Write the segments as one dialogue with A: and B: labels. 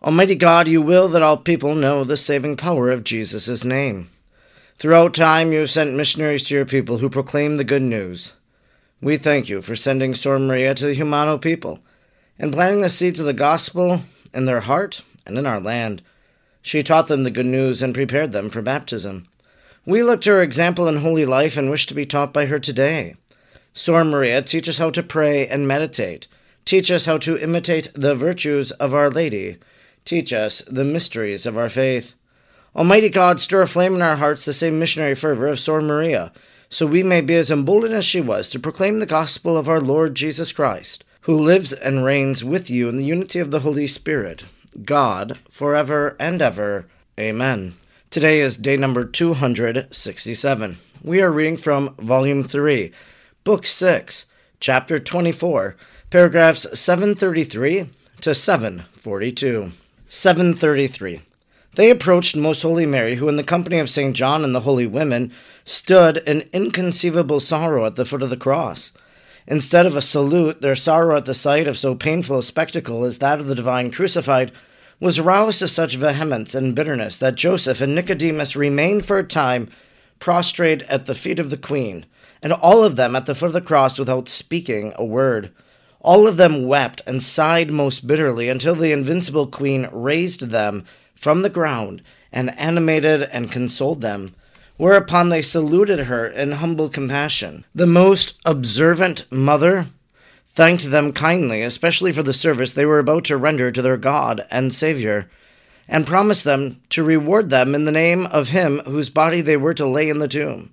A: Almighty God, you will that all people know the saving power of Jesus' name. Throughout time, you have sent missionaries to your people who proclaim the good news. We thank you for sending Sor Maria to the Jumano people and planting the seeds of the gospel in their heart and in our land. She taught them the good news and prepared them for baptism. We look to her example in holy life and wish to be taught by her today. Sor Maria, teach us how to pray and meditate. Teach us how to imitate the virtues of Our Lady Teach us the mysteries of our faith. Almighty God, stir aflame in our hearts the same missionary fervor of Sor Maria, so we may be as emboldened as she was to proclaim the gospel of our Lord Jesus Christ, who lives and reigns with you in the unity of the Holy Spirit, God, forever and ever. Amen. Today is day number 267. We are reading from Volume 3, Book 6, Chapter 24, paragraphs 733 to 742. 733. They approached Most Holy Mary, who, in the company of St. John and the holy women, stood in inconceivable sorrow at the foot of the cross. Instead of a salute, their sorrow at the sight of so painful a spectacle as that of the divine crucified was roused to such vehemence and bitterness that Joseph and Nicodemus remained for a time prostrate at the feet of the Queen, and all of them at the foot of the cross without speaking a word. All of them wept and sighed most bitterly until the invincible queen raised them from the ground and animated and consoled them. Whereupon they saluted her in humble compassion. The most observant mother thanked them kindly, especially for the service they were about to render to their God and Saviour, and promised them to reward them in the name of him whose body they were to lay in the tomb.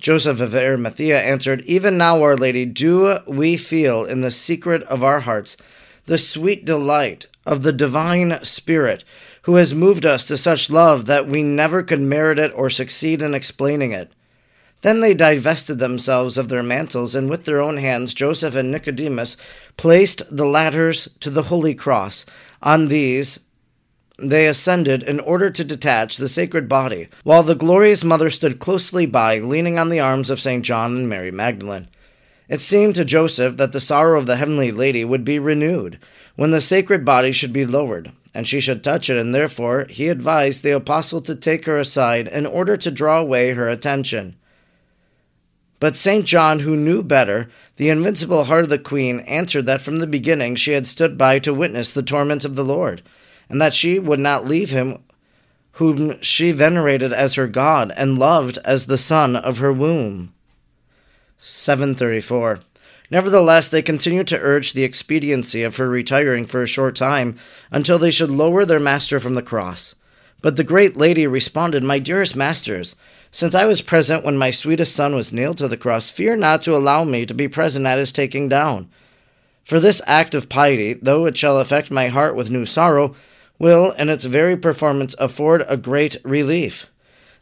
A: Joseph of Arimathea answered, Even now, Our Lady, do we feel in the secret of our hearts the sweet delight of the divine Spirit, who has moved us to such love that we never could merit it or succeed in explaining it. Then they divested themselves of their mantles, and with their own hands Joseph and Nicodemus placed the ladders to the holy cross. On these they ascended in order to detach the sacred body, while the glorious mother stood closely by, leaning on the arms of St. John and Mary Magdalene. It seemed to Joseph that the sorrow of the heavenly lady would be renewed when the sacred body should be lowered, and she should touch it, and therefore he advised the apostle to take her aside in order to draw away her attention. But St. John, who knew better, the invincible heart of the queen, answered that from the beginning she had stood by to witness the torments of the Lord and that she would not leave him whom she venerated as her God and loved as the son of her womb. 734. Nevertheless, they continued to urge the expediency of her retiring for a short time until they should lower their master from the cross. But the great lady responded, My dearest masters, since I was present when my sweetest son was nailed to the cross, fear not to allow me to be present at his taking down. For this act of piety, though it shall affect my heart with new sorrow, will, in its very performance, afford a great relief.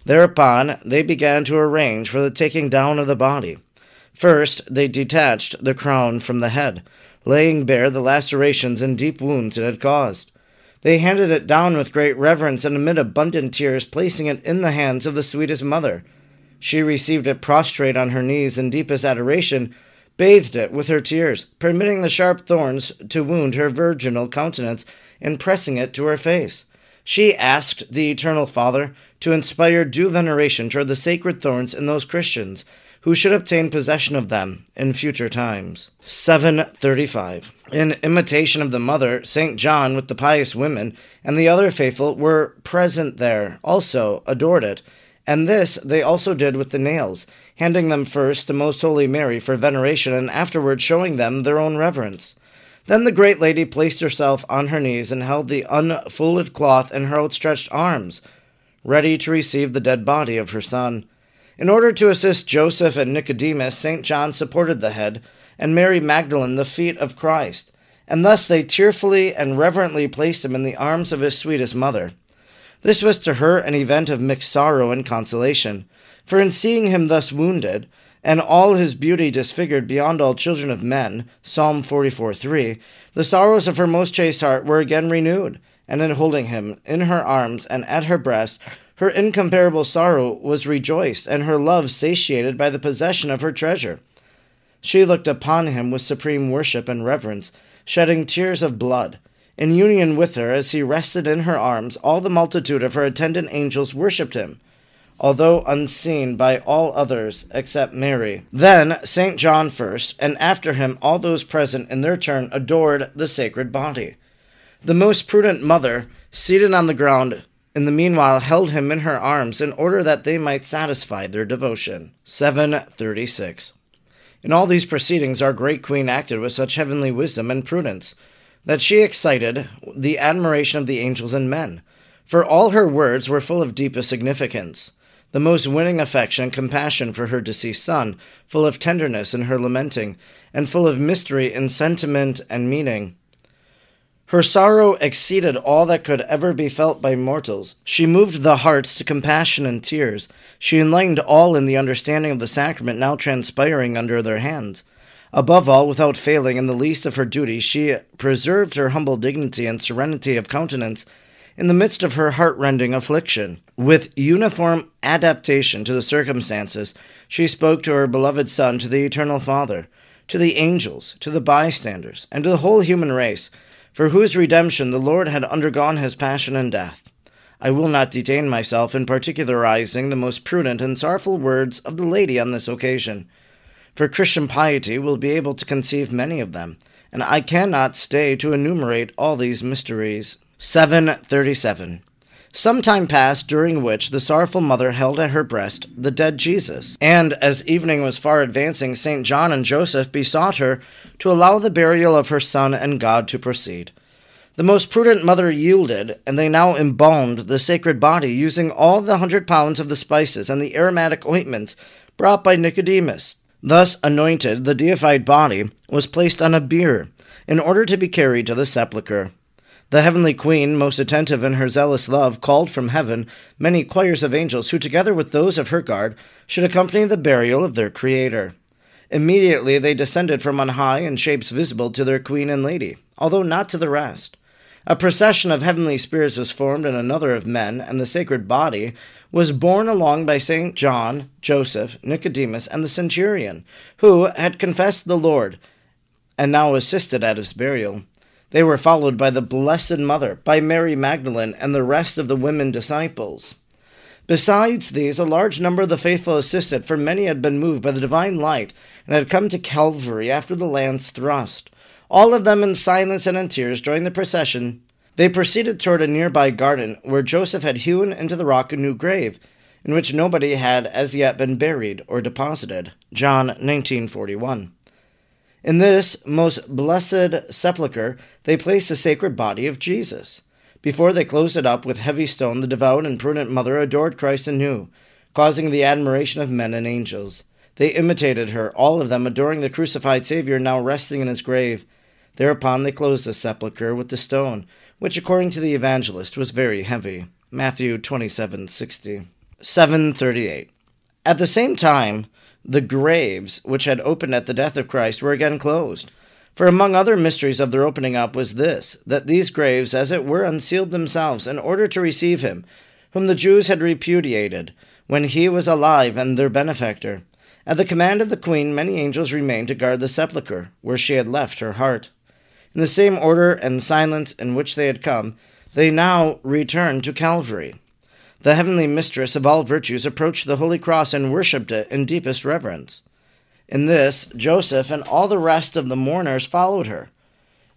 A: Thereupon they began to arrange for the taking down of the body. First, they detached the crown from the head, laying bare the lacerations and deep wounds it had caused. They handed it down with great reverence and amid abundant tears, placing it in the hands of the sweetest mother. She received it prostrate on her knees in deepest adoration, bathed it with her tears, permitting the sharp thorns to wound her virginal countenance, and pressing it to her face. She asked the Eternal Father to inspire due veneration toward the sacred thorns in those Christians who should obtain possession of them in future times. 735. In imitation of the mother, St. John, with the pious women and the other faithful, were present there, also adored it, and this they also did with the nails, handing them first to Most Holy Mary for veneration, and afterward showing them their own reverence. Then the great lady placed herself on her knees and held the unfolded cloth in her outstretched arms, ready to receive the dead body of her son. In order to assist Joseph and Nicodemus, St. John supported the head, and Mary Magdalene the feet of Christ, and thus they tearfully and reverently placed him in the arms of his sweetest mother. This was to her an event of mixed sorrow and consolation, for in seeing him thus wounded, and all his beauty disfigured beyond all children of men, Psalm 44 3, the sorrows of her most chaste heart were again renewed, and in holding him in her arms and at her breast, her incomparable sorrow was rejoiced, and her love satiated by the possession of her treasure. She looked upon him with supreme worship and reverence, shedding tears of blood. In union with her, as he rested in her arms, all the multitude of her attendant angels worshipped him, although unseen by all others except Mary. Then St. John first, and after him all those present in their turn adored the sacred body. The most prudent mother, seated on the ground, in the meanwhile held him in her arms in order that they might satisfy their devotion. 736. In all these proceedings, our great queen acted with such heavenly wisdom and prudence that she excited the admiration of the angels and men, for all her words were full of deepest significance. The most winning affection and compassion for her deceased son, full of tenderness in her lamenting, and full of mystery in sentiment and meaning. Her sorrow exceeded all that could ever be felt by mortals. She moved the hearts to compassion and tears. She enlightened all in the understanding of the sacrament now transpiring under their hands. Above all, without failing in the least of her duties, she preserved her humble dignity and serenity of countenance in the midst of her heart-rending affliction. With uniform adaptation to the circumstances, she spoke to her beloved Son, to the Eternal Father, to the angels, to the bystanders, and to the whole human race for whose redemption the Lord had undergone his passion and death. I will not detain myself in particularizing the most prudent and sorrowful words of the lady on this occasion, for Christian piety will be able to conceive many of them, and I cannot stay to enumerate all these mysteries. 737. Some time passed during which the sorrowful mother held at her breast the dead Jesus. And as evening was far advancing, St. John and Joseph besought her to allow the burial of her son and God to proceed. The most prudent mother yielded, and they now embalmed the sacred body using all the hundred pounds of the spices and the aromatic ointments brought by Nicodemus. Thus anointed, the deified body was placed on a bier in order to be carried to the sepulchre. The heavenly queen, most attentive in her zealous love, called from heaven many choirs of angels who, together with those of her guard, should accompany the burial of their Creator. Immediately they descended from on high in shapes visible to their queen and lady, although not to the rest. A procession of heavenly spirits was formed, and another of men, and the sacred body was borne along by St. John, Joseph, Nicodemus, and the centurion, who had confessed the Lord, and now assisted at his burial. They were followed by the Blessed Mother, by Mary Magdalene, and the rest of the women disciples. Besides these, a large number of the faithful assisted, for many had been moved by the divine light and had come to Calvary after the lance thrust. All of them in silence and in tears joined the procession. They proceeded toward a nearby garden where Joseph had hewn into the rock a new grave, in which nobody had as yet been buried or deposited. John 1941. In this most blessed sepulchre, they placed the sacred body of Jesus. Before they closed it up with heavy stone, the devout and prudent mother adored Christ anew, causing the admiration of men and angels. They imitated her, all of them adoring the crucified Savior now resting in his grave. Thereupon they closed the sepulchre with the stone, which, according to the evangelist, was very heavy. Matthew 27:60. 738. At the same time, the graves which had opened at the death of Christ were again closed. For among other mysteries of their opening up was this, that these graves, as it were, unsealed themselves in order to receive him, whom the Jews had repudiated, when he was alive and their benefactor. At the command of the queen, many angels remained to guard the sepulchre, where she had left her heart. In the same order and silence in which they had come, they now returned to Calvary. The heavenly mistress of all virtues approached the holy cross and worshipped it in deepest reverence. In this, Joseph and all the rest of the mourners followed her.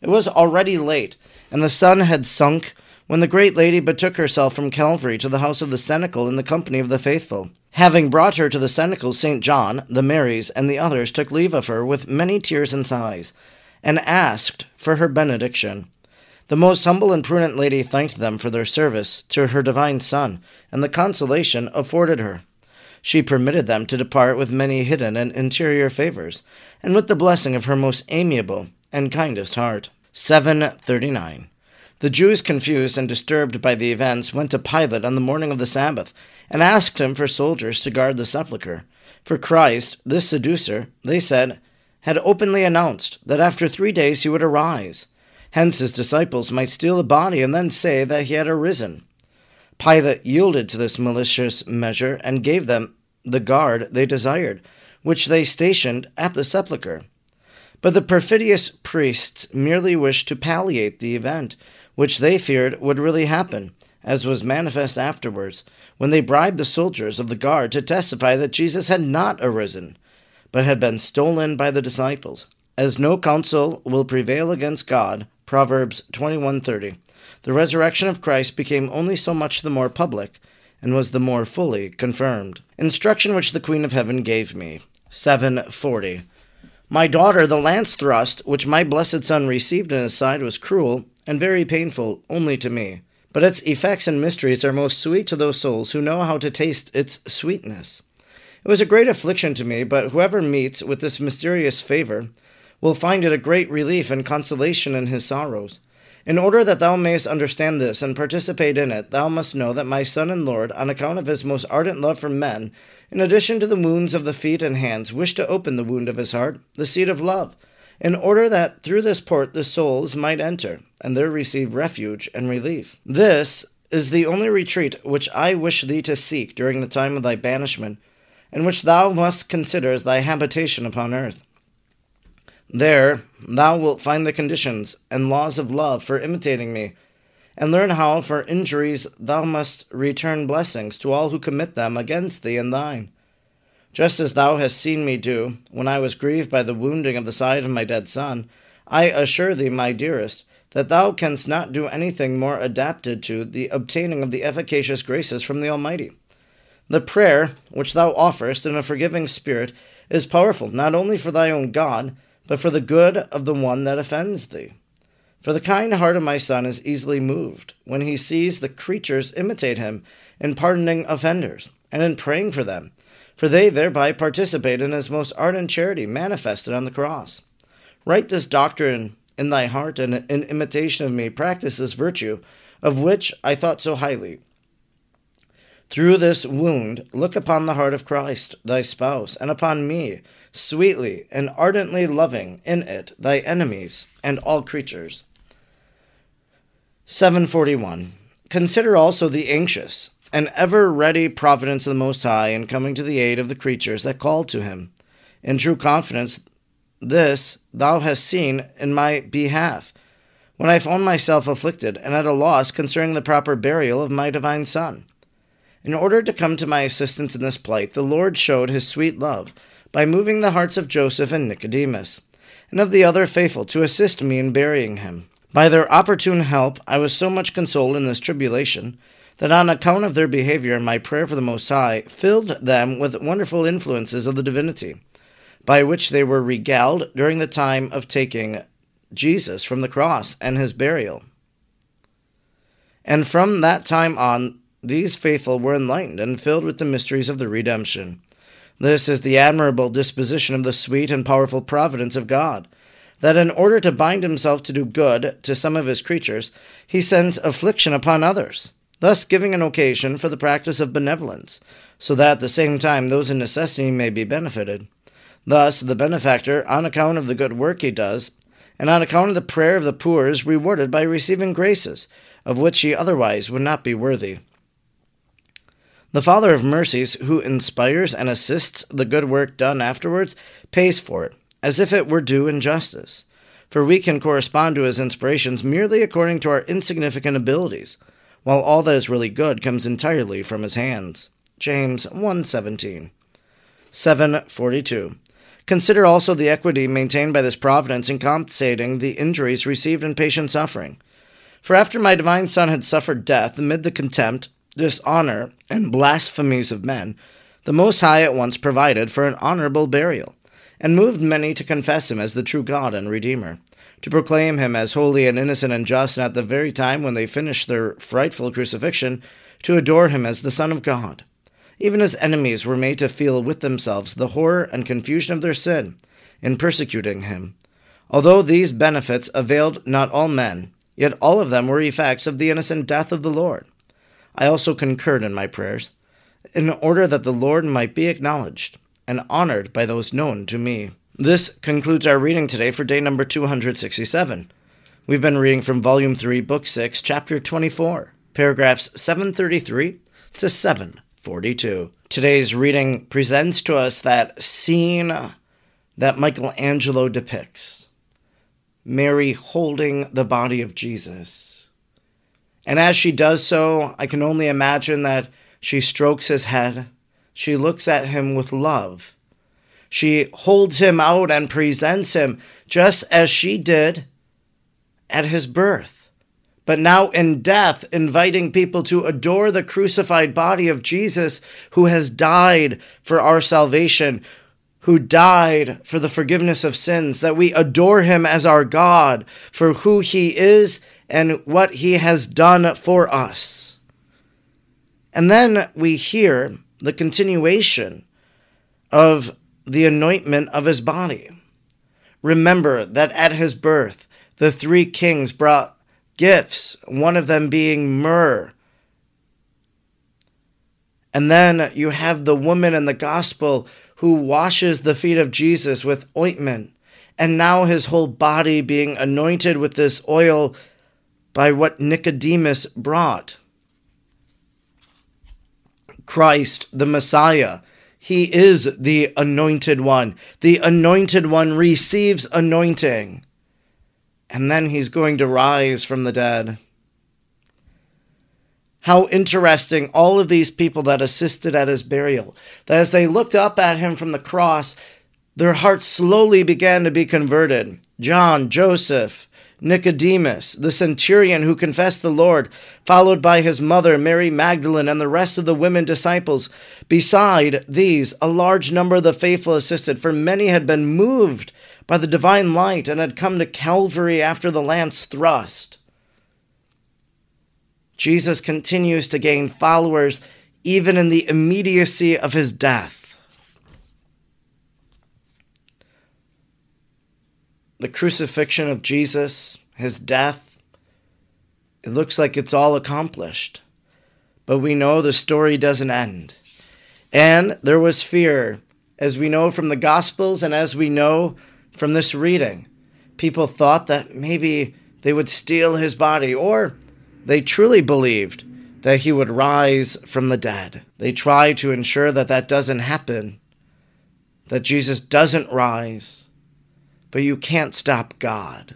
A: It was already late, and the sun had sunk when the great lady betook herself from Calvary to the house of the cenacle in the company of the faithful. Having brought her to the cenacle, St. John, the Marys, and the others took leave of her with many tears and sighs, and asked for her benediction. The most humble and prudent lady thanked them for their service to her divine Son and the consolation afforded her. She permitted them to depart with many hidden and interior favors, and with the blessing of her most amiable and kindest heart. 739. The Jews, confused and disturbed by the events, went to Pilate on the morning of the Sabbath and asked him for soldiers to guard the sepulchre. For Christ, this seducer, they said, had openly announced that after three days he would arise. Hence his disciples might steal the body and then say that he had arisen. Pilate yielded to this malicious measure and gave them the guard they desired, which they stationed at the sepulchre. But the perfidious priests merely wished to palliate the event, which they feared would really happen, as was manifest afterwards, when they bribed the soldiers of the guard to testify that Jesus had not arisen, but had been stolen by the disciples. As no counsel will prevail against God, Proverbs 21:30. The resurrection of Christ became only so much the more public, and was the more fully confirmed. Instruction which the Queen of Heaven gave me. 740. My daughter, the lance thrust which my blessed son received in his side was cruel and very painful only to me, but its effects and mysteries are most sweet to those souls who know how to taste its sweetness. It was a great affliction to me, but whoever meets with this mysterious favor will find it a great relief and consolation in his sorrows. In order that thou mayest understand this and participate in it, thou must know that my Son and Lord, on account of his most ardent love for men, in addition to the wounds of the feet and hands, wished to open the wound of his heart, the seat of love, in order that through this port the souls might enter, and there receive refuge and relief. This is the only retreat which I wish thee to seek during the time of thy banishment, and which thou must consider as thy habitation upon earth. There thou wilt find the conditions and laws of love for imitating me, and learn how for injuries thou must return blessings to all who commit them against thee and thine. Just as thou hast seen me do, when I was grieved by the wounding of the side of my dead son, I assure thee, my dearest, that thou canst not do anything more adapted to the obtaining of the efficacious graces from the Almighty. The prayer which thou offerest in a forgiving spirit is powerful not only for thy own God, but for the good of the one that offends thee. For the kind heart of my son is easily moved when he sees the creatures imitate him in pardoning offenders and in praying for them, for they thereby participate in his most ardent charity manifested on the cross. Write this doctrine in thy heart, and in imitation of me practice this virtue, of which I thought so highly. Through this wound, look upon the heart of Christ, thy spouse, and upon me, sweetly and ardently loving in it thy enemies and all creatures. 741. Consider also the anxious and ever ready providence of the Most High in coming to the aid of the creatures that call to him. In true confidence, this thou hast seen in my behalf, when I found myself afflicted and at a loss concerning the proper burial of my divine Son. In order to come to my assistance in this plight, the Lord showed his sweet love by moving the hearts of Joseph and Nicodemus, and of the other faithful to assist me in burying him. By their opportune help, I was so much consoled in this tribulation that on account of their behavior and my prayer for the Most High, filled them with wonderful influences of the divinity, by which they were regaled during the time of taking Jesus from the cross and his burial. And from that time on, these faithful were enlightened and filled with the mysteries of the redemption. This is the admirable disposition of the sweet and powerful providence of God, that in order to bind himself to do good to some of his creatures, he sends affliction upon others, thus giving an occasion for the practice of benevolence, so that at the same time those in necessity may be benefited. Thus, the benefactor, on account of the good work he does, and on account of the prayer of the poor, is rewarded by receiving graces, of which he otherwise would not be worthy. The Father of mercies, who inspires and assists the good work done afterwards, pays for it, as if it were due in justice. For we can correspond to his inspirations merely according to our insignificant abilities, while all that is really good comes entirely from his hands. James 1:17. 742. Consider also the equity maintained by this providence in compensating the injuries received in patient suffering. For after my divine Son had suffered death amid the contempt, dishonor, and blasphemies of men, the Most High at once provided for an honorable burial, and moved many to confess him as the true God and Redeemer, to proclaim him as holy and innocent and just, and at the very time when they finished their frightful crucifixion, to adore him as the Son of God. Even his enemies were made to feel with themselves the horror and confusion of their sin in persecuting him. Although these benefits availed not all men, yet all of them were effects of the innocent death of the Lord. I also concurred in my prayers, in order that the Lord might be acknowledged and honored by those known to me. This concludes our reading today for day number 267. We've been reading from Volume 3, Book 6, Chapter 24, paragraphs 733 to 742. Today's reading presents to us that scene that Michelangelo depicts Mary holding the body of Jesus. And as she does so, I can only imagine that she strokes his head, she looks at him with love. She holds him out and presents him just as she did at his birth, but now in death, inviting people to adore the crucified body of Jesus who has died for our salvation, who died for the forgiveness of sins, that we adore him as our God for who he is and what he has done for us. And then we hear the continuation of the anointment of his body. Remember that at his birth, the three kings brought gifts, one of them being myrrh. And then you have the woman in the gospel who washes the feet of Jesus with ointment, and now his whole body being anointed with this oil by what Nicodemus brought. Christ, the Messiah, he is the anointed one. The anointed one receives anointing and then he's going to rise from the dead. How interesting all of these people that assisted at his burial, that as they looked up at him from the cross, their hearts slowly began to be converted. John, Joseph, Nicodemus, the centurion who confessed the Lord, followed by his mother, Mary Magdalene, and the rest of the women disciples. Beside these, a large number of the faithful assisted, for many had been moved by the divine light and had come to Calvary after the lance thrust. Jesus continues to gain followers even in the immediacy of his death. The crucifixion of Jesus, his death, it looks like it's all accomplished. But we know the story doesn't end. And there was fear, as we know from the Gospels and as we know from this reading. People thought that maybe they would steal his body, or they truly believed that he would rise from the dead. They try to ensure that that doesn't happen, that Jesus doesn't rise, but you can't stop God.